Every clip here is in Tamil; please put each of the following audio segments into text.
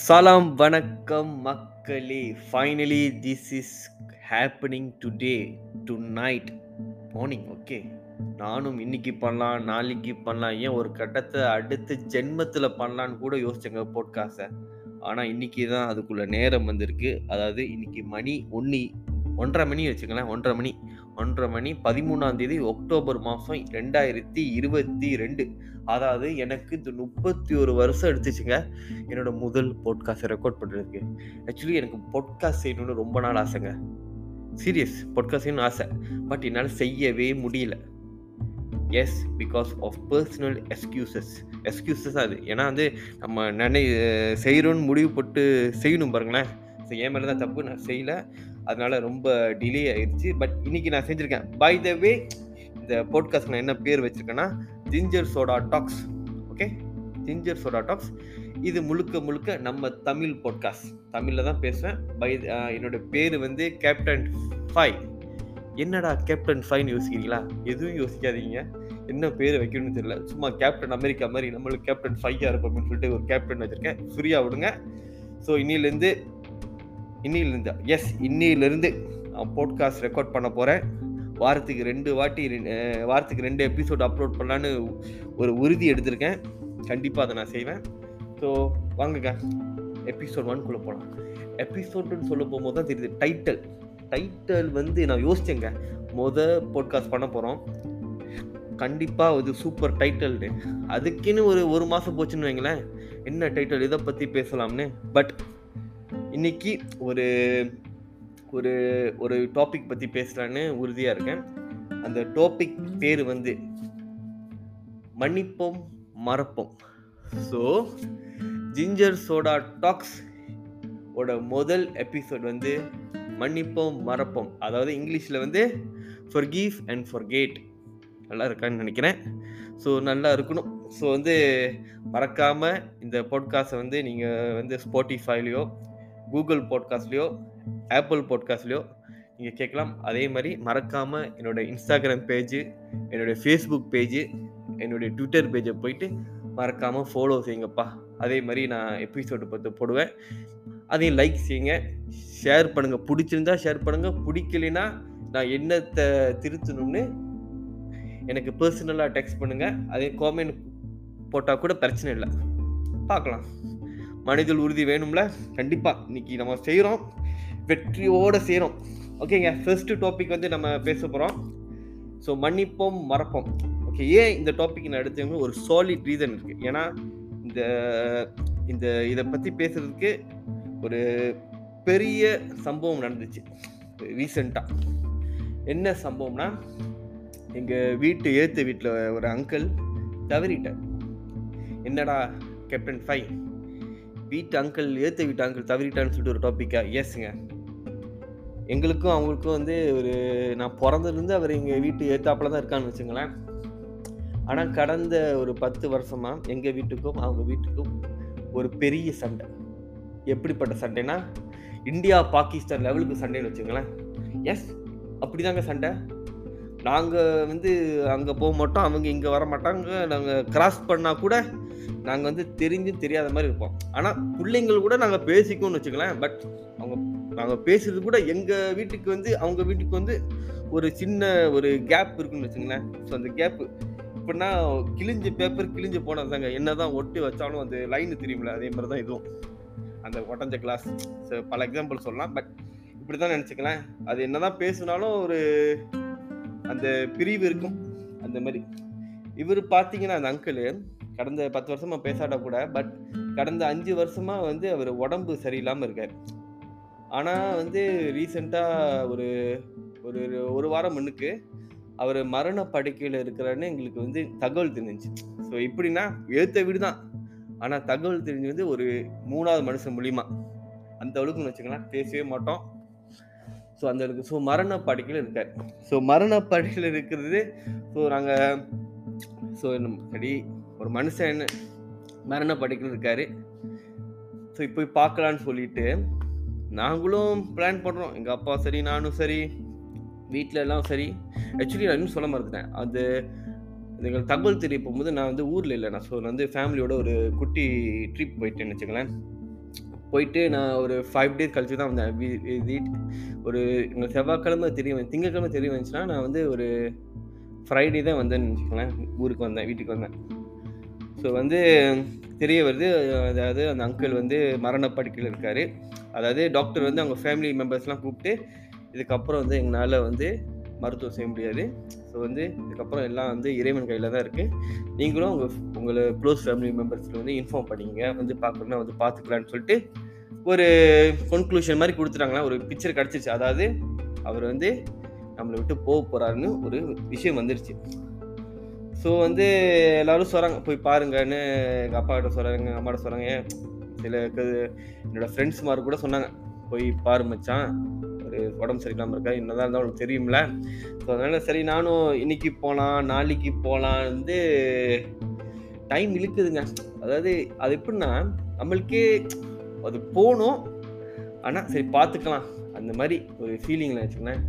சலாம் வணக்கம் மக்களே. Finally this is happening today tonight morning okay நானும் இன்னைக்கு பண்ணலாம் நாளைக்கு பண்ணலாம். ஏன் ஒரு கட்டத்தை அடுத்த ஜென்மத்தில் பண்ணலான்னு கூட யோசிச்சேங்க போட்காஸ்ட்டை ஆனால் இன்னைக்கு தான் அதுக்குள்ள நேரம் வந்திருக்கு. அதாவது இன்னைக்கு மணி ஒன்று ஒன்றரை மணி வச்சுக்கலாம் ஒன்றரை மணி. ஒன்றரை மணி பதிமூணாம் தேதி அக்டோபர் மாதம் ரெண்டாயிரத்தி இருபத்தி ரெண்டு. அதாவது எனக்கு இந்த முப்பத்தி ஒரு வருஷம் எடுத்துச்சுங்க என்னோட முதல் பாட்காஸ்டை ரெக்கார்ட் பண்ணுறதுக்கு ஆக்சுவலி எனக்கு பாட்காஸ்ட் செய்யணும்னு ரொம்ப நாள் ஆசைங்க. சீரியஸ் பாட்காஸ்ட் செய்யணும்னு ஆசை. பட் என்னால் செய்யவே முடியல. Yes because of personal excuses excuses அது. ஏன்னா வந்து நம்ம நினை செய்கிறோன்னு முடிவு போட்டு செய்யணும் பாருங்களேன். ஸோ என் மேலே தான் தப்பு. நான் செய்யலை. அதனால ரொம்ப டிலே ஆயிடுச்சு பட் இன்னைக்கு நான் செஞ்சுருக்கேன். பை த வே இந்த போட்காஸ்ட் நான் என்ன பேர் வச்சுருக்கேன்னா ginger soda talks okay ginger soda talks இது முழுக்க முழுக்க நம்ம தமிழ் பாட்காஸ்ட் தமிழில் தான் பேசுவேன் பை uh, என்னோட பேர் வந்து கேப்டன் ஃபைவ் என்னடா கேப்டன் ஃபைன்னு யோசிக்கிறீங்களா? எதுவும் யோசிக்காதீங்க. என்ன பேர் வைக்கணும்னு தெரியல. சும்மா கேப்டன் அமெரிக்கா மாதிரி நம்மளுக்கு கேப்டன் ஃபையாக இருப்போம்னு சொல்லிட்டு ஒரு கேப்டன் வச்சுருக்கேன். ஃப்ரீயாக விடுங்க. ஸோ இன்னிலேருந்து இன்னிலேருந்து எஸ் இன்னிலேருந்து நான் போட்காஸ்ட் ரெக்கார்ட் பண்ண போகிறேன் வாரத்துக்கு ரெண்டு வாட்டி வாரத்துக்கு ரெண்டு எபிசோட் அப்லோட் பண்ணலான்னு ஒரு உறுதி எடுத்திருக்கேன். கண்டிப்பாக அதை நான் செய்வேன். ஸோ வாங்குங்க எபிசோட் ஒன்குள்ளே போகலாம் எபிசோடுன்னு சொல்ல போகும்போது தான் தெரியுது. டைட்டில் டைட்டில் வந்து நான் யோசிச்சேங்க. மொதல் போட்காஸ்ட் பண்ண போகிறோம் கண்டிப்பாக இது சூப்பர் டைட்டில்னு அதுக்குன்னு ஒரு ஒரு மாதம் போச்சுன்னு வைங்களேன். என்ன டைட்டில் இதை பற்றி பேசலாம்னு. பட் இன்னைக்கு ஒரு ஒரு ஒரு டாபிக் பற்றி பேசலான்னு உறுதியாக இருக்கேன். அந்த டாபிக் பேர் வந்து மன்னிப்போம் மறப்போம். ஸோ ஜிஞ்சர் சோடா டாக்ஸ் ஓட முதல் எபிசோட் வந்து மன்னிப்போம் மறப்போம். அதாவது இங்கிலீஷில் வந்து ஃபர்கீவ் அண்ட் ஃபர்கேட் நல்லா இருக்கான்னு நினைக்கிறேன். ஸோ நல்லா இருக்கணும். ஸோ வந்து மறக்காமல் இந்த பாட்காஸ்ட்டை வந்து நீங்கள் வந்து ஸ்பாட்டிஃபைலையோ கூகுள் பாட்காஸ்ட்லேயோ ஆப்பிள் பாட்காஸ்ட்லேயோ நீங்கள் கேட்கலாம். அதே மாதிரி மறக்காமல் என்னோடய இன்ஸ்டாகிராம் பேஜு என்னுடைய ஃபேஸ்புக் பேஜு என்னுடைய ட்விட்டர் பேஜை போயிட்டு மறக்காமல் ஃபாலோ செய்யுங்கப்பா. அதே மாதிரி நான் எபிசோடு பார்த்து போடுவேன். அதையும் லைக் செய்யுங்க. ஷேர் பண்ணுங்கள் பிடிச்சிருந்தா ஷேர் பண்ணுங்கள் பிடிக்கலைன்னா நான் என்னத்தை திருத்தணும்னு எனக்கு பர்சனலாக டெக்ஸ்ட் பண்ணுங்கள் அதே காமெண்ட் போட்டால் கூட பிரச்சனை இல்லை. பார்க்கலாம். மனிதல் உறுதி வேணும்ல? கண்டிப்பாக இன்னைக்கு நம்ம செய்கிறோம் வெற்றியோடு செய்கிறோம் ஓகேங்க ஃபர்ஸ்ட் டாபிக் வந்து நம்ம பேச போகிறோம் ஸோ மன்னிப்போம் மறப்போம். ஓகே ஏன் இந்த டாபிக் நான் எடுத்தவங்க ஒரு சாலிட் ரீசன் இருக்குது ஏன்னா இந்த இந்த இதை பற்றி பேசுகிறதுக்கு ஒரு பெரிய சம்பவம் நடந்துச்சு. ரீசெண்டாக என்ன சம்பவம்னா எங்கள் வீட்டு ஏற்று வீட்டில் ஒரு அங்கிள் தவறிட்டார். என்னடா கேப்டன் ஃபைவ் வீட்டு அங்கிள் ஏற்ற வீட்டு அங்கிள் தவறிட்டான்னு சொல்லிட்டு ஒரு டாப்பிக்கா எஸ்ங்க எங்களுக்கும் அவங்களுக்கும் வந்து ஒரு நான் பிறந்ததுலேருந்து அவர் எங்கள் வீட்டு ஏத்தாப்பில் தான் இருக்கான்னு வச்சுங்களேன். ஆனால் கடந்த ஒரு பத்து வருஷமாக எங்கள் வீட்டுக்கும் அவங்க வீட்டுக்கும் ஒரு பெரிய சண்டை. எப்படிப்பட்ட சண்டைனா இந்தியா பாகிஸ்தான் லெவலுக்கு சண்டைன்னு வச்சுங்களேன். எஸ் அப்படிதாங்க சண்டை. நாங்கள் வந்து அங்கே போக மாட்டோம் அவங்க இங்கே வர மாட்டாங்க. நாங்கள் கிராஸ் பண்ணால் கூட நாங்கள் வந்து தெரிஞ்சும் தெரியாத மாதிரி இருப்போம். ஆனால் பிள்ளைங்கள் கூட நாங்கள் பேசிக்கோன்னு வச்சுக்கலாம் பட் அவங்க நாங்கள் பேசுறது கூட எங்கள் வீட்டுக்கு வந்து அவங்க வீட்டுக்கு வந்து ஒரு சின்ன ஒரு கேப் இருக்குன்னு வச்சுங்களேன் ஸோ அந்த கேப்பு இப்படின்னா கிழிஞ்ச பேப்பர் கிழிஞ்சு போனது தாங்க என்ன தான் ஒட்டி வச்சாலும் அந்த லைன் தெரியுமில்ல அதே மாதிரி தான் இதுவும். அந்த உடஞ்ச கிளாஸ் ஸோ பல எக்ஸாம்பிள் சொல்லலாம். பட் இப்படி தான் நினச்சிக்கலாம் அது என்ன தான் பேசினாலும் ஒரு அந்த பிரிவு இருக்கும். அந்த மாதிரி. இவர் பார்த்தீங்கன்னா அந்த அங்கிள் கடந்த பத்து வருஷமா பேசாட கூட பட் கடந்த அஞ்சு வருஷமா வந்து அவர் உடம்பு சரியில்லாமல் இருக்கார். ஆனால் வந்து ரீசெண்டாக ஒரு ஒரு ஒரு வாரம் முன்னுக்கு அவர் மரண படுக்கையில் இருக்கிறான்னு எங்களுக்கு வந்து தகவல் தெரிஞ்சிச்சு. ஸோ எப்படின்னா எழுத்த வீடு தான் ஆனால் தகவல் தெரிஞ்சு வந்து ஒரு மூணாவது மனுஷன் மூலியமா. அந்த அளவுக்கு வச்சுக்கலாம் பேசவே மாட்டோம். ஸோ அந்த அளவுக்கு ஸோ மரண படுக்கையில் இருக்கார். ஸோ மரண படுக்கையில் இருக்கிறது ஸோ நாங்கள் ஸோ சரி. ஒரு மனுஷன் மரண படுக்கையில் இருக்காரு ஸோ இப்போ பார்க்கலான்னு சொல்லிட்டு நாங்களும் பிளான் பண்ணுறோம் எங்கள் அப்பா சரி நானும் சரி வீட்டில எல்லாம் சரி. ஆக்சுவலி நான் இன்னும் சொல்ல மறந்துட்டேன். அது எங்களுக்கு தகவல் தெரிய போகும்போது நான் வந்து ஊரில் இல்லை. நான் ஸோ நான் வந்து ஃபேமிலியோட ஒரு குட்டி ட்ரிப் போயிட்டேன்னு வச்சுக்கலேன் போயிட்டு நான் ஒரு ஃபைவ் டேஸ் கழிச்சு தான் வந்தேன். வீட் ஒரு எங்கள் செவ்வாய்க்கிழமை தெரியும் திங்கக்கிழமை தெரிய வந்துச்சுன்னா நான் வந்து ஒரு ஃப்ரைடே தான் வந்தேன்னு வச்சுக்கோங்களேன். ஊருக்கு வந்தேன் வீட்டுக்கு வந்தேன். ஸோ வந்து தெரிய வருது அதாவது அந்த அங்கிள் வந்து மரண படுக்கையில் இருக்கார். அதாவது டாக்டர் வந்து அவங்க ஃபேமிலி மெம்பர்ஸ்லாம் கூப்பிட்டு இதுக்கப்புறம் வந்து எங்களால் வந்து மருத்துவம் செய்ய முடியாது. ஸோ வந்து இதுக்கப்புறம் எல்லாம் வந்து இறைவன் கையில் தான் இருக்குது நீங்களும் உங்கள் உங்களை க்ளோஸ் ஃபேமிலி மெம்பர்ஸில் வந்து இன்ஃபார்ம் பண்ணிங்க வந்து பார்க்கணும்னா வந்து பார்த்துக்கலான்னு சொல்லிட்டு ஒரு கன்க்ளூஷன் மாதிரி கொடுத்துட்டாங்களா ஒரு பிக்சர் கிடச்சிச்சு அதாவது அவர் வந்து நம்மளை விட்டு போக போகிறாருன்னு ஒரு விஷயம் வந்துருச்சு. ஸோ வந்து எல்லாரும் சொல்கிறாங்க போய் பாருங்கன்னு எங்கள் அப்பா கிட்ட சொல்கிறாங்க எங்கள் அம்மாட்ட சொல்கிறாங்க சில என்னோட ஃப்ரெண்ட்ஸ் மாதிரி கூட சொன்னாங்க போய் பாரு மச்சான் ஒரு உடம்பு சரியில்லாமல் இருக்கா என்னதான் இருந்தால் உனக்கு தெரியும்ல. ஸோ அதனால் சரி நானும் இன்னைக்கு போகலாம் நாளைக்கு போகலாம் வந்து டைம் இழுக்குதுங்க. அதாவது அது எப்படின்னா நம்மளுக்கே அது போகணும் ஆனால் சரி பார்த்துக்கலாம் அந்த மாதிரி ஒரு ஃபீலிங்கில் வச்சுக்கோங்களேன்.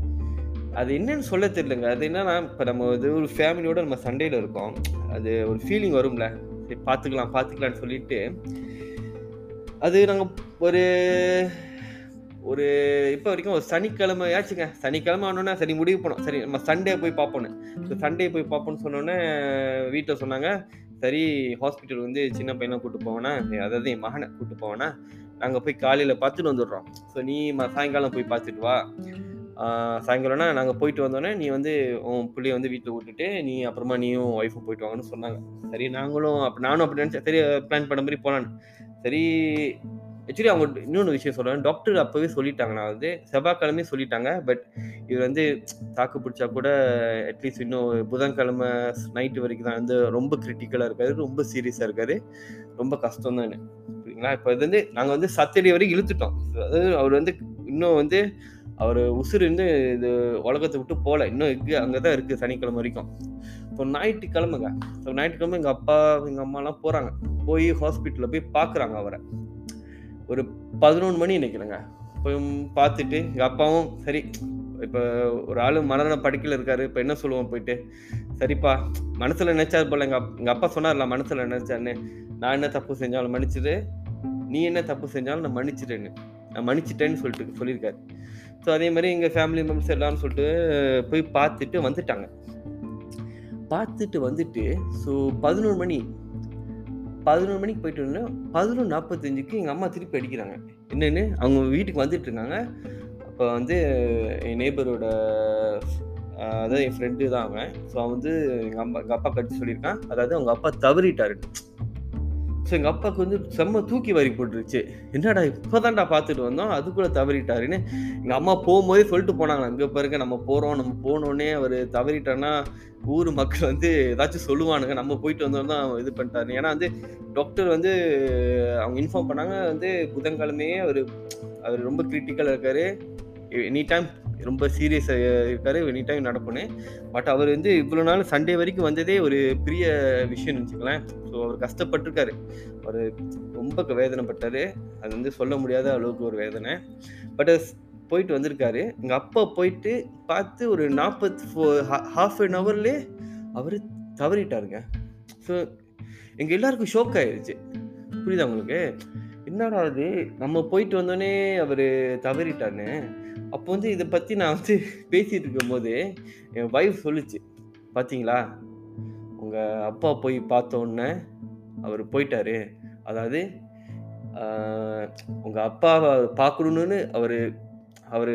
அது என்னன்னு சொல்ல தெரியலங்க. அது என்னன்னா இப்போ நம்ம இது ஒரு ஃபேமிலியோட நம்ம சண்டேல இருக்கோம். அது ஒரு ஃபீலிங் வரும்ல. சரி பார்த்துக்கலாம் பார்த்துக்கலாம்னு சொல்லிட்டு அது நாங்கள் ஒரு ஒரு இப்போ வரைக்கும் ஒரு சனிக்கிழமை ஆச்சுங்க. சனிக்கிழமை ஆனோடனே சரி முடிவு பண்ணோம். சரி நம்ம சண்டே போய் பார்ப்போன்னு ஸோ சண்டே போய் பார்ப்போன்னு சொன்னோன்னே வீட்டில் சொன்னாங்க சரி ஹாஸ்பிட்டல் வந்து சின்ன பையனை கூப்பிட்டு போவேனா? அதாவது என் மகனை கூப்பிட்டு போவேனா? நாங்கள் போய் காலையில் பார்த்துட்டு வந்துடுறோம். ஸோ நீ சாயங்காலம் போய் பார்த்துட்டு வா. சாயங்காலம்னா நாங்கள் போயிட்டு வந்தோடனே நீ வந்து உன் பிள்ளைய வந்து வீட்டில் விட்டுட்டு நீ அப்புறமா நீயும் ஒய்ஃபும் போயிட்டு வாங்கன்னு சொன்னாங்க. சரி நாங்களும் அப்போ நானும் அப்படி நினச்சேன். சரி பிளான் பண்ண மாதிரி போகலான்னு சரி ஆக்சுவலி அவங்க இன்னொன்று விஷயம் சொல்கிறேன் டாக்டர் அப்போவே சொல்லிட்டாங்க. நான் வந்து செவ்வாய்க்கிழமே சொல்லிட்டாங்க. பட் இவர் வந்து தாக்கு பிடிச்சா கூட அட்லீஸ்ட் இன்னும் புதன்கிழமை நைட்டு வரைக்கும் தான் வந்து ரொம்ப கிரிட்டிக்கலாக இருக்காரு. ரொம்ப சீரியஸாக இருக்காரு. ரொம்ப கஷ்டம் தான். புரியுங்களா இப்போ இது வந்து நாங்கள் வந்து சத்தடி வரைக்கும் இழுத்துட்டோம். அதாவது அவர் வந்து இன்னும் வந்து அவர் உசுறு வந்து இது உலகத்தை விட்டு போகல இன்னும் இங்கே அங்கே தான் இருக்குது சனிக்கிழமை வரைக்கும். இப்போ ஞாயிற்றுக்கிழமைங்க. ஸோ ஞாயிற்றுக்கிழமை எங்கள் அப்பா எங்கள் அம்மாலாம் போகிறாங்க போய் ஹாஸ்பிட்டலில் போய் பார்க்குறாங்க அவரை. ஒரு பதினொன்று மணி நினைக்கிறேங்க. போய் பார்த்துட்டு எங்கள் அப்பாவும் சரி இப்போ ஒரு ஆள் மரண படுக்கையில் இருக்காரு. இப்போ என்ன சொல்லுவோம் போயிட்டு? சரிப்பா மனசில் நினைச்சாரு போல. எங்கள் எங்கள் அப்பா சொன்னார்ல மனசில் நினச்சான்னு நான் என்ன தப்பு செஞ்சாலும் மன்னிச்சிடு நீ என்ன தப்பு செஞ்சாலும் நான் மன்னிச்சிட்டேன்னு நான் மன்னிச்சிட்டேன்னு சொல்லிட்டு சொல்லியிருக்காரு. ஸோ அதே மாதிரி எங்கள் ஃபேமிலி மெம்பர்ஸ் எல்லாம் சொல்லிட்டு போய் பார்த்துட்டு வந்துட்டாங்க. பார்த்துட்டு வந்துட்டு ஸோ பதினொரு மணி பதினொரு மணிக்கு போயிட்டு வந்தோன்னா பதினொன்று நாற்பத்தஞ்சுக்கு எங்கள் அம்மா திருப்பி அடிக்கிறாங்க. என்னென்னு அவங்க வீட்டுக்கு வந்துட்டு இருக்காங்க. அப்போ வந்து என் நேபரோட அதாவது என் ஃப்ரெண்டு தான் அவன். ஸோ அவன் வந்து எங்கள் அம்மா எங்கள் அப்பா கட்டி சொல்லியிருக்கான். அதாவது அவங்க அப்பா தவறிட்டாரு. ஸோ எங்கள் அப்பாவுக்கு வந்து செம்ம தூக்கி வாரி போட்டுருச்சு. என்னடா இப்போதான்டா பார்த்துட்டு வந்தோம். அதுக்குள்ளே தவறிட்டாருன்னு எங்கள் அம்மா போகும்போதே சொல்லிட்டு போனாங்களா அங்கே பாருங்க நம்ம போகிறோம் நம்ம போனோடனே அவர் தவறிட்டான்னா ஊர் மக்கள் வந்து ஏதாச்சும் சொல்லுவானுங்க. நம்ம போயிட்டு வந்தோம் தான் இது பண்ணிட்டாரு. ஏன்னா வந்து டாக்டர் வந்து அவங்க இன்ஃபார்ம் பண்ணாங்க வந்து புதன்கிழமையே அவர் அவர் ரொம்ப கிரிட்டிக்கலாக இருக்காரு. எனி டைம் ரொம்ப சீரியஸாக இருக்காரு எனி டைம் நடக்கணும் பட் அவர் வந்து இவ்வளோ நாள் சண்டே வரைக்கும் வந்ததே ஒரு பெரிய விஷயம்னு வச்சுக்கலாம் ஸோ அவர் கஷ்டப்பட்டிருக்காரு. அவர் ரொம்ப வேதனைப்பட்டார். அது வந்து சொல்ல முடியாத அளவுக்கு ஒரு வேதனை. பட் போயிட்டு வந்திருக்காரு. எங்கள் அப்பா போயிட்டு பார்த்து ஒரு நாற்பத்தி ஃபோ ஹாஃப் அன் ஹவர்லேயே அவர் தவறிட்டாருங்க. ஸோ எங்கள் எல்லாருக்கும் ஷோக் ஆயிடுச்சு புரியுதா உங்களுக்கு? என்னடா அது நம்ம போயிட்டு வந்தோடனே அவர் தவறிட்டாருன்னு. அப்போ வந்து இதை பற்றி நான் வந்து பேசிகிட்டு இருக்கும்போது என் வைஃப் சொல்லுச்சு. பார்த்தீங்களா உங்கள் அப்பா போய் பார்த்தோன்னே அவர் போயிட்டாரு. அதாவது உங்கள் அப்பாவை பார்க்கணுன்னு அவர் அவர்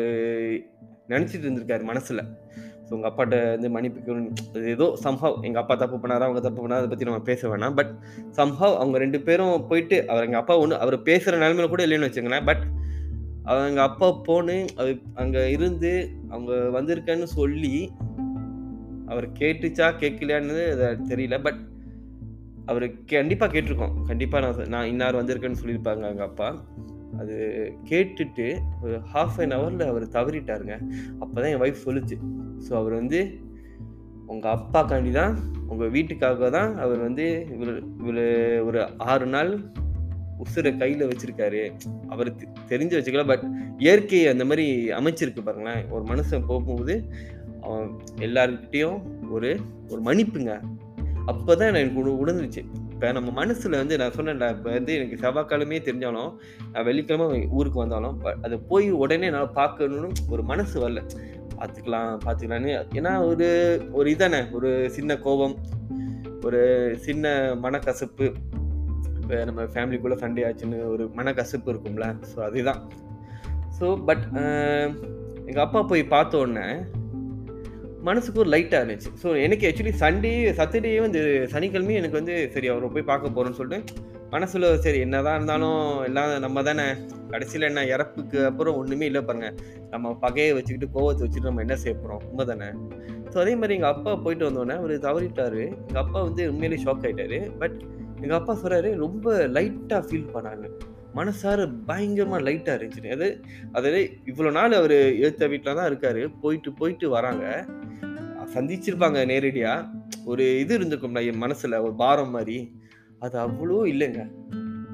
நினச்சிட்டு இருந்திருக்காரு மனசில். ஸோ உங்கள் அப்பாட்ட வந்து மன்னிப்புக்கணும் அது ஏதோ சம்ஹவ் எங்கள் அப்பா தப்பு பண்ணாரா அவங்க தப்பு பண்ணாரா அதை பற்றி நம்ம பேச வேணாம். பட் சம்ஹவ் அவங்க ரெண்டு பேரும் போயிட்டு அவர் எங்கள் அப்பா ஒன்று அவர் பேசுகிற நிலமையில கூட இல்லைன்னு வச்சுக்கோங்களேன். பட் அவங்க அப்பா போன்னு அது அங்கே இருந்து அவங்க வந்திருக்கேன்னு சொல்லி அவர் கேட்டுச்சா கேட்கலையான்னு தெரியல. பட் அவர் கண்டிப்பாக கேட்டிருக்கோம். கண்டிப்பாக நான் நான் இன்னார் வந்திருக்கேன்னு சொல்லியிருப்பாங்க அவங்க அப்பா. அது கேட்டுட்டு ஒரு ஹாஃப் அன் ஹவரில் அவர் தவறிட்டாருங்க. அப்போ தான் என் ஒய்ஃப் சொல்லுச்சு. ஸோ அவர் வந்து உங்கள் அப்பாக்காண்டி தான் உங்கள் வீட்டுக்காக தான் அவர் வந்து இவ்வளோ இவ்வளோ ஒரு ஆறு நாள் உசுரை கையில் வச்சிருக்காரு. அவர் தெரிஞ்சு வச்சுக்கல பட் இயற்கை அந்த மாதிரி அமைச்சிருக்கு பாருங்களேன். ஒரு மனுஷன் போகும்போது அவன் எல்லாருக்கிட்டேயும் ஒரு ஒரு மன்னிப்புங்க. அப்போதான் எனக்கு உணர்ந்துச்சு. இப்போ நம்ம மனசில் வந்து நான் சொன்னேன்ல இப்போ வந்து எனக்கு செவ்வாய்க்கிழமையே தெரிஞ்சாலும் நான் வெள்ளிக்கிழமை ஊருக்கு வந்தாலும் அதை போய் உடனே என்னால் பார்க்கணும்னு ஒரு மனசு வரல. பார்த்துக்கலாம் பார்த்துக்கலான்னு ஏன்னா ஒரு ஒரு இதானே ஒரு சின்ன கோபம் ஒரு சின்ன மனக்கசப்பு நம்ம ஃபேமிலிக்குள்ளே சண்டே ஆச்சுன்னு ஒரு மனக்கசப்பு இருக்கும்ல. ஸோ அதுதான். ஸோ பட் எங்கள் அப்பா போய் பார்த்த உடனே மனசுக்கு ஒரு லைட்டாக இருந்துச்சு. ஸோ எனக்கு ஆக்சுவலி சண்டே சாட்டர்டே வந்து சனிக்கிழமையும் எனக்கு வந்து சரி அவரை போய் பார்க்க போகிறோன்னு சொல்லிட்டு மனசில் சரி என்னதான் இருந்தாலும் எல்லாம் நம்ம தானே. கடைசியில் என்ன இறப்புக்கு அப்புறம் ஒன்றுமே இல்லை பாருங்க. நம்ம பகையை வச்சுக்கிட்டு கோவத்தை வச்சுட்டு நம்ம என்ன செய்ய போகிறோம் உண்மை தானே. ஸோ அதே மாதிரி எங்கள் அப்பா போயிட்டு வந்தோடனே அவர் தவறிட்டார். எங்கள் அப்பா வந்து உண்மையிலேயே ஷாக் ஆயிட்டாரு. பட் எங்கள் அப்பா சொல்கிறாரு ரொம்ப லைட்டாக ஃபீல் பண்ணாங்க. மனசார பயங்கரமாக லைட்டாக இருந்துச்சு. அது அதாவது இவ்வளோ நாள் அவர் எழுத்த வீட்டில் தான் இருக்காரு. போயிட்டு போயிட்டு வராங்க. சந்திச்சிருப்பாங்க நேரடியாக ஒரு இது இருந்திருக்கும்ல என் மனசில் ஒரு பாரம் மாதிரி. அது அவ்வளோ இல்லைங்க.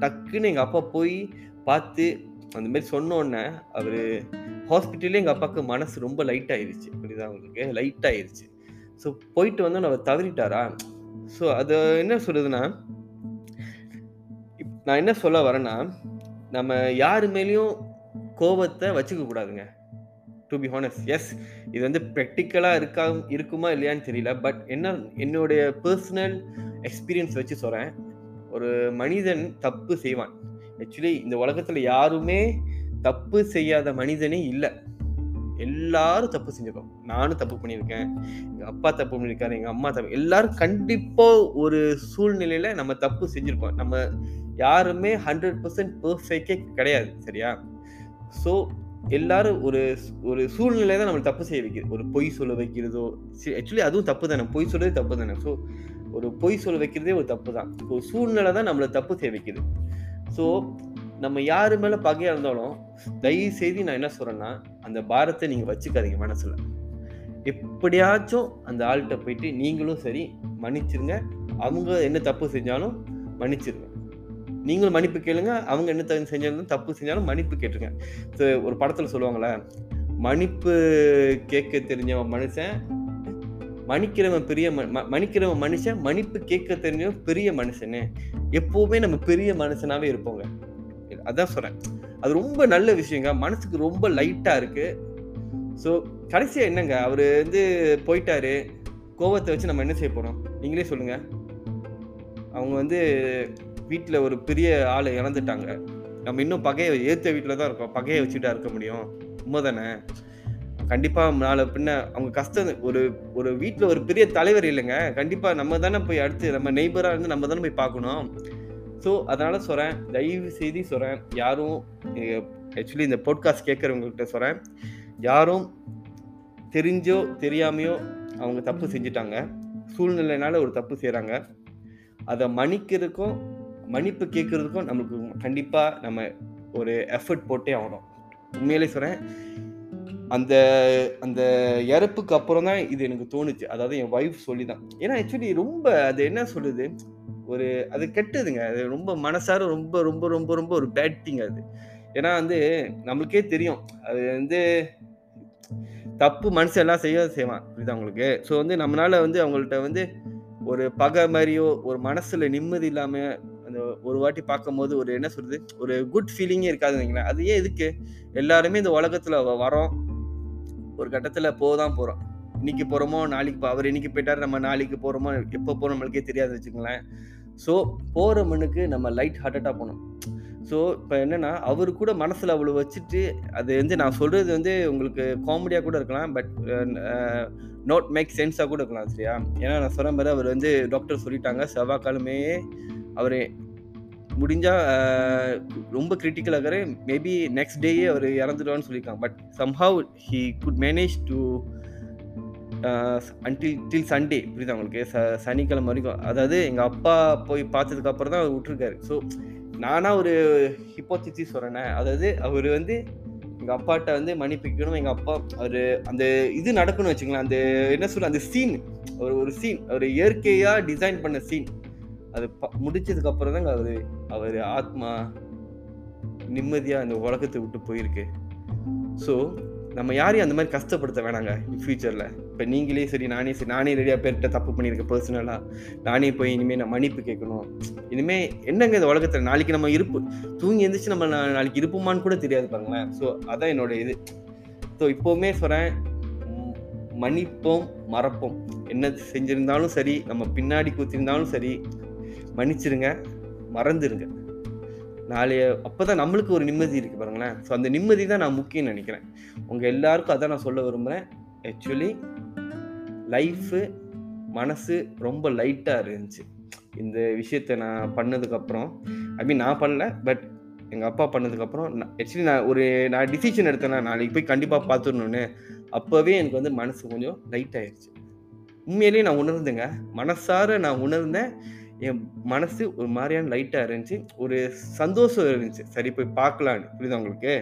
டக்குன்னு எங்கள் அப்பா போய் பார்த்து அந்த மாதிரி சொன்ன அவர் ஹாஸ்பிட்டல்லே எங்கள் அப்பாவுக்கு மனசு ரொம்ப லைட் ஆயிருச்சு. புரியுதா உங்களுக்கு? லைட் ஆயிருச்சு. ஸோ போயிட்டு வந்து அவர் தவறிட்டாரா? ஸோ அது என்ன சொல்லுதுன்னா நான் என்ன சொல்ல வரேன்னா நம்ம யாரு மேலேயும் கோபத்தை வச்சுக்க கூடாதுங்க. டு பி ஹானஸ்ட் எஸ் இது வந்து ப்ராக்டிக்கலாக இருக்கா இருக்குமா இல்லையான்னு தெரியல. பட் என்ன என்னுடைய பர்சனல் எக்ஸ்பீரியன்ஸ் வச்சு சொல்கிறேன் ஒரு மனிதன் தப்பு செய்வான். ஆக்சுவலி இந்த உலகத்தில் யாருமே தப்பு செய்யாத மனிதனே இல்லை. எல்லாரும் தப்பு செஞ்சிருக்கோம். நானும் தப்பு பண்ணியிருக்கேன். எங்கள் அப்பா தப்பு பண்ணியிருக்காரு எங்கள் அம்மா தப்பு எல்லாரும் கண்டிப்பாக ஒரு சூழ்நிலையில் நம்ம தப்பு செஞ்சுருக்கோம். நம்ம யாருமே ஹண்ட்ரட் பர்சன்ட் பர்ஃபெக்டே கிடையாது சரியா? ஸோ எல்லாரும் ஒரு ஒரு சூழ்நிலை தான் நம்மளை தப்பு செய்ய வைக்கிறது ஒரு பொய் சொல்ல வைக்கிறதோ ஆக்சுவலி அதுவும் தப்பு தானே பொய் சொல்றதே தப்பு தானே. ஸோ ஒரு பொய் சொல்ல வைக்கிறதே ஒரு தப்பு தான். ஒரு சூழ்நிலை தான் நம்மளை தப்பு செய்ய வைக்கிறது ஸோ நம்ம யாரு மேலே பகையாக இருந்தாலும் தயவு செய்து நான் என்ன சொல்கிறேன்னா அந்த பாரத்தை நீங்கள் வச்சுக்காதீங்க மனசில். எப்படியாச்சும் அந்த ஆள்கிட்ட போயிட்டு நீங்களும் சரி மன்னிச்சிருங்க. அவங்க என்ன தப்பு செஞ்சாலும் மன்னிச்சிருங்க. நீங்களும் மன்னிப்பு கேளுங்க. அவங்க என்ன தகுந்த செஞ்சாலும் தப்பு செஞ்சாலும் மன்னிப்பு கேட்டுருங்க. ஸோ ஒரு படத்தில் சொல்லுவாங்களே மன்னிப்பு கேட்க தெரிஞ்சவன் மனுஷன் மன்னிக்கிறவன் பெரிய ம- ம- மன்னிக்கிறவன் மனுஷன் மன்னிப்பு கேட்க தெரிஞ்சவன் பெரிய மனுஷனு எப்போவுமே நம்ம பெரிய மனுஷனாகவே இருப்போங்க. அதான் சொல்கிறேன் அது ரொம்ப நல்ல விஷயங்க. மனசுக்கு ரொம்ப லைட்டாக இருக்குது ஸோ கடைசியாக என்னங்க? அவர் வந்து போயிட்டாரு. கோவத்தை வச்சு நம்ம என்ன செய்ய போகிறோம் நீங்களே சொல்லுங்கள் அவங்க வந்து வீட்டில் ஒரு பெரிய ஆள் இழந்துட்டாங்க நம்ம இன்னும் பகையை ஏற்ற வீட்டில் தான் இருக்கோம். பகையை வச்சுட்டா இருக்க முடியும். உண்மை தானே கண்டிப்பாக நாளை பின்ன அவங்க கஷ்டம் ஒரு ஒரு வீட்டில் ஒரு பெரிய தலைவர் இல்லைங்க. கண்டிப்பாக நம்ம தானே போய் அடுத்து நம்ம நெய்பராக இருந்து நம்ம தானே போய் பார்க்கணும். ஸோ அதனால் சொல்கிறேன் தயவு செய்தி சொல்கிறேன் யாரும் ஆக்சுவலி இந்த பாட்காஸ்ட் கேட்குறவங்ககிட்ட சொல்கிறேன் யாரும் தெரிஞ்சோ தெரியாமையோ அவங்க தப்பு செஞ்சிட்டாங்க. சூழ்நிலைனால ஒரு தப்பு செய்கிறாங்க அதை மன்னிக்கிறதுக்கும் மன்னிப்பு கேட்கறதுக்கும் நம்மளுக்கு கண்டிப்பாக நம்ம ஒரு எஃபர்ட் போட்டே ஆகணும். உண்மையிலே சொல்கிறேன் அந்த அந்த இறப்புக்கு அப்புறம் தான் இது எனக்கு தோணுச்சு. அதாவது என் ஒய்ஃப் சொல்லி தான் ஏன்னா ஆக்சுவலி ரொம்ப அது என்ன சொல்லுது ஒரு அது கெட்டதுங்க. அது ரொம்ப மனசார ரொம்ப ரொம்ப ரொம்ப ரொம்ப ஒரு பேட் திங் அது. ஏன்னா வந்து நம்மளுக்கே தெரியும். அது வந்து தப்பு மனுஷன் எல்லாம் செய்ய செய்வான். புரியுதா அவங்களுக்கு ஸோ வந்து நம்மளால வந்து அவங்கள்ட்ட வந்து ஒரு பகை மாதிரியோ ஒரு மனசுல நிம்மதி இல்லாமல் அந்த ஒரு வாட்டி பார்க்கும்போது ஒரு என்ன சொல்றது? ஒரு குட் ஃபீலிங்கே இருக்காது வைங்களேன். அது ஏன் எதுக்கு? எல்லாருமே இந்த உலகத்துல வரோம் ஒரு கட்டத்துல போதான் போறோம். இன்னைக்கு போறோமோ நாளைக்கு அவர் இன்னைக்கு போயிட்டாரு நம்ம நாளைக்கு போறோமோ எப்போ போறோம் நம்மளுக்கே தெரியாது வச்சுக்கோங்களேன். ஸோ போற மண்ணுக்கு நம்ம லைட் ஹார்ட்டடா போகணும். ஸோ இப்போ என்னன்னா அவரு கூட மனசில் அவ்வளோ வச்சுட்டு அது வந்து நான் சொல்றது வந்து உங்களுக்கு காமெடியாக கூட இருக்கலாம் பட் நோட் மேக் சென்ஸாக கூட இருக்கலாம் சரியா? ஏன்னா நான் சொன்ன மாதிரி அவர் வந்து டாக்டர் சொல்லிட்டாங்க. செவ்வாய்க்கிழமையே அவர் முடிஞ்சால் ரொம்ப கிரிட்டிக்கல் ஆகிற மேபி நெக்ஸ்ட் டேயே அவர் இறந்துடுவான்னு சொல்லியிருக்காங்க. But somehow he could manage to until till Sunday புரியுதா உங்களுக்கு? ச சனிக்கிழமை வரைக்கும். அதாவது எங்கள் அப்பா போய் பார்த்ததுக்கப்புறம் தான் அவர் விட்டுருக்காரு. ஸோ நானாக ஒரு ஹிப்போத்திசி சொல்கிறேனே அதாவது அவர் வந்து எங்கள் அப்பாட்ட வந்து மன்னிப்பிக்கணும். எங்கள் அப்பா அவர் அந்த இது நடக்கணும் வச்சுக்கலாம் அந்த என்ன சொல்ற அந்த சீன் ஒரு ஒரு சீன் ஒரு இயற்கையாக டிசைன் பண்ண சீன் அது ப முடிச்சதுக்கு அப்புறம் தாங்க அவர் அவர் ஆத்மா நிம்மதியாக அந்த உலகத்தை விட்டு போயிருக்கு. ஸோ நம்ம யாரையும் அந்த மாதிரி கஷ்டப்படுத்த வேணாங்க ஃப்யூச்சரில் இப்போ நீங்களே சரி நானே சரி நானே ரெடியாக பேர்கிட்ட தப்பு பண்ணியிருக்கேன் பர்சனலாக நானே போய் இனிமேல் நான் மன்னிப்பு கேட்கணும். இனிமேல் என்னங்க இந்த உலகத்தில் நாளைக்கு நம்ம இருப்பு தூங்கி எழுந்திரிச்சு நம்ம நாளைக்கு இருப்போமான்னு கூட தெரியாது பாருங்களேன். ஸோ அதான் என்னோட இது. ஸோ இப்போவுமே சொல்கிறேன் மன்னிப்போம் மறப்போம். என்ன செஞ்சிருந்தாலும் சரி நம்ம பின்னாடி கூத்திருந்தாலும் சரி மன்னிச்சிருங்க மறந்துருங்க. நாளைய அப்போ தான் நம்மளுக்கு ஒரு நிம்மதி இருக்குது பாருங்களேன். ஸோ அந்த நிம்மதி தான் நான் முக்கியம் நினைக்கிறேன். உங்கள் எல்லாருக்கும் அதான் நான் சொல்ல விரும்புகிறேன் ஆக்சுவலி லைஃபு மனசு ரொம்ப லைட்டாக இருந்துச்சு. இந்த விஷயத்த நான் பண்ணதுக்கப்புறம் ஐ மீன் நான் பண்ணல பட் எங்கள் அப்பா பண்ணதுக்கப்புறம் ஆக்சுவலி நான் ஒரு நான் டிசிஷன் எடுத்தேன்னா நாளைக்கு போய் கண்டிப்பாக பார்த்துடணுன்னு அப்போவே எனக்கு வந்து மனசு கொஞ்சம் லைட் ஆயிடுச்சு உண்மையிலேயே நான் உணர்ந்தேங்க. மனசார நான் உணர்ந்தேன். என் மனசு ஒரு மாதிரியான லைட்டாக இருந்துச்சு. ஒரு சந்தோஷம் இருந்துச்சு. சரி போய் பார்க்கலான்னு புரியுதா உங்களுக்கு?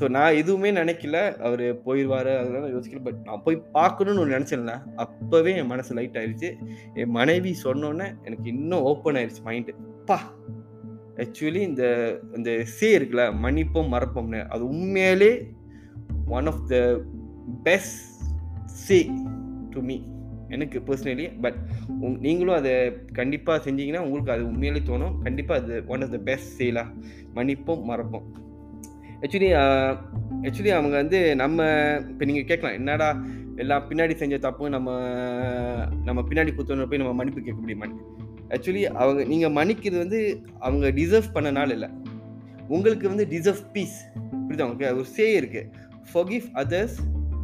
ஸோ நான் எதுவுமே நினைக்கல. அவர் போயிடுவாரு அதெல்லாம் யோசிக்கல. பட் நான் போய் பார்க்கணும்னு ஒன்று நினச்சிருந்தேன். அப்போவே என் மனசு லைட் ஆயிடுச்சு என் மனைவி சொன்னோன்னே எனக்கு இன்னும் ஓப்பன் ஆயிடுச்சு மைண்டு பா! ஆக்சுவலி இந்த இந்த சே இருக்குல்ல மன்னிப்போம் மறப்போம்னு. அது உண்மையிலே one of the best say to me எனக்கு பர்சனலி பட் நீங்களும் அதை கண்டிப்பாக செஞ்சீங்கன்னா உங்களுக்கு அது உண்மையிலே தோணும். கண்டிப்பாக அது ஒன் ஆஃப் த பெஸ்ட் சேலாக மன்னிப்போம் மறப்போம். ஆக்சுவலி ஆக்சுவலி அவங்க வந்து நம்ம இப்போ நீங்கள் கேட்கலாம் என்னடா எல்லாம் பின்னாடி செஞ்ச தப்பு நம்ம நம்ம பின்னாடி குத்தவங்க போய் நம்ம மன்னிப்பு கேட்க முடியுமான்னு ஆக்சுவலி அவங்க நீங்கள் மன்னிக்கிறது வந்து அவங்க டிசர்வ் பண்ணனால இல்லை. உங்களுக்கு வந்து டிசர்வ் பீஸ் புரியுதா உங்களுக்கு? ஒரு சே இருக்குது forgive others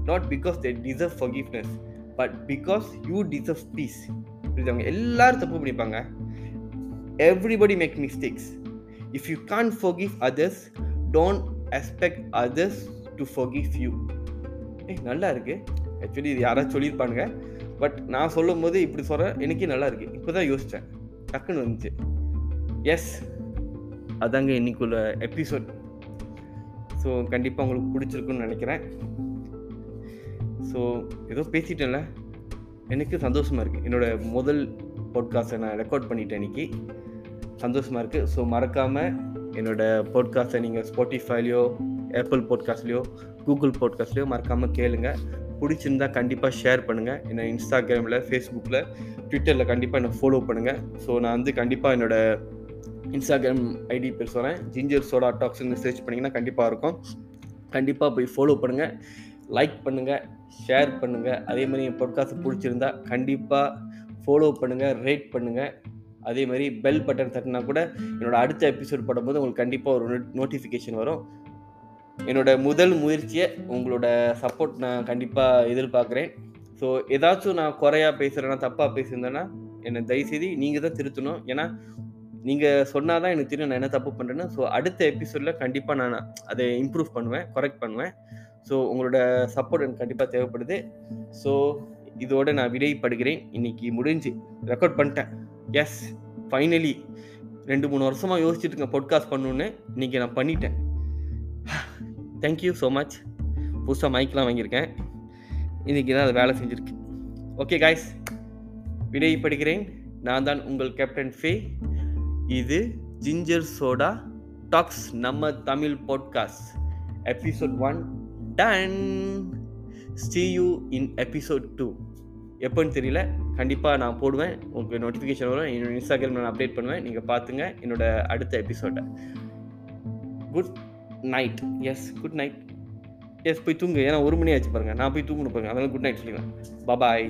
not because they deserve forgiveness. But because you deserve peace புரியுதாங்க எல்லாரும் தப்பு பண்ணிப்பாங்க. Everybody make mistakes if you can't forgive others don't expect others to forgive you ஏ நல்லா இருக்குது ஆக்சுவலி இது யாராவது சொல்லியிருப்பானுங்க. பட் நான் சொல்லும் போது இப்படி சொல்கிறேன் எனக்கே நல்லா இருக்குது இப்போ தான் யோசித்தேன் டக்குன்னு வந்துச்சு. எஸ் அதாங்க இன்னைக்குள்ள எபிசோட் ஸோ கண்டிப்பாக உங்களுக்கு பிடிச்சிருக்குன்னு நினைக்கிறேன். ஸோ ஏதோ பேசிட்டேன்ல. எனக்கு சந்தோஷமாக இருக்குது என்னோட முதல் பாட்காஸ்ட்டை நான் ரெக்கார்ட் பண்ணிட்டேன் இன்னைக்கு. சந்தோஷமாக இருக்குது ஸோ மறக்காமல் என்னோடய பாட்காஸ்ட்டை நீங்கள் ஸ்பாட்டிஃபைலையோ ஆப்பிள் பாட்காஸ்ட்லேயோ கூகுள் பாட்காஸ்ட்லேயோ மறக்காமல் கேளுங்க. பிடிச்சிருந்தா கண்டிப்பாக ஷேர் பண்ணுங்கள் என்னை இன்ஸ்டாகிராமில் ஃபேஸ்புக்கில் ட்விட்டரில் கண்டிப்பாக என்னை ஃபாலோ பண்ணுங்கள் ஸோ நான் வந்து கண்டிப்பாக என்னோடய இன்ஸ்டாகிராம் ஐடி பேர் சொல்கிறேன் ஜிஞ்சர் சோடா டாக்ஸ்ன்னு சர்ச் பண்ணிங்கன்னா கண்டிப்பாக இருக்கும். கண்டிப்பாக போய் ஃபாலோ பண்ணுங்கள் லைக் பண்ணுங்கள் ஷேர் பண்ணுங்கள் அதே மாதிரி என் பாட்காஸ்ட் பிடிச்சிருந்தா கண்டிப்பாக ஃபாலோ பண்ணுங்கள் ரேட் பண்ணுங்கள் அதே மாதிரி பெல் பட்டன் தட்டினா கூட என்னோடய அடுத்த எபிசோட் போடும்போது உங்களுக்கு கண்டிப்பாக ஒரு நோட்டிஃபிகேஷன் வரும். என்னோட முதல் முயற்சியை உங்களோட சப்போர்ட் நான் கண்டிப்பாக எதிர்பார்க்குறேன். ஸோ ஏதாச்சும் நான் குறையா பேசுகிறேன்னா தப்பாக பேசியிருந்தேன்னா என்னை தயவுசெய்து நீங்கள் தான் திருத்தணும். ஏன்னா நீங்கள் சொன்னால் தான் எனக்கு தெரியும் நான் என்ன தப்பு பண்ணுறேன்னு ஸோ அடுத்த எபிசோடில் கண்டிப்பாக நான் அதை இம்ப்ரூவ் பண்ணுவேன் கரெக்ட் பண்ணுவேன். ஸோ உங்களோட சப்போர்ட் எனக்கு கண்டிப்பாக தேவைப்படுது. ஸோ இதோட நான் விடைப்படுகிறேன் இன்னைக்கு முடிஞ்சு ரெக்கார்ட் பண்ணிட்டேன். எஸ் ஃபைனலி ரெண்டு மூணு வருஷமாக யோசிச்சுட்டு இருக்கேன் பாட்காஸ்ட் பண்ணணுன்னு இன்னைக்கு நான் பண்ணிட்டேன். தேங்க்யூ ஸோ மச் புதுசாக மைக்லாம் வாங்கியிருக்கேன். இன்னைக்கு தான் அது வேலை செஞ்சுருக்கு ஓகே காய்ஸ் விடைப்படுகிறேன் நான் தான் உங்கள் கேப்டன் ஃபே இது ஜிஞ்சர் சோடா டாக்ஸ் நம்ம Tamil podcast episode one done see you in episode two எப்போன்னு தெரியல. கண்டிப்பாக நான் போடுவேன். உங்களுக்கு நோட்டிஃபிகேஷன் வரும். என்னோட இன்ஸ்டாகிராம் நான் அப்டேட் பண்ணுவேன். நீங்கள் பார்த்துங்க என்னோட அடுத்த எபிசோட்டை good night yes good night yes போய் தூங்கு. ஏன்னா ஒரு மணி ஆச்சு பாருங்கள் நான் போய் தூங்கணும் பாருங்கள் அதனால குட் நைட் சொல்லிடுவேன் பபாய்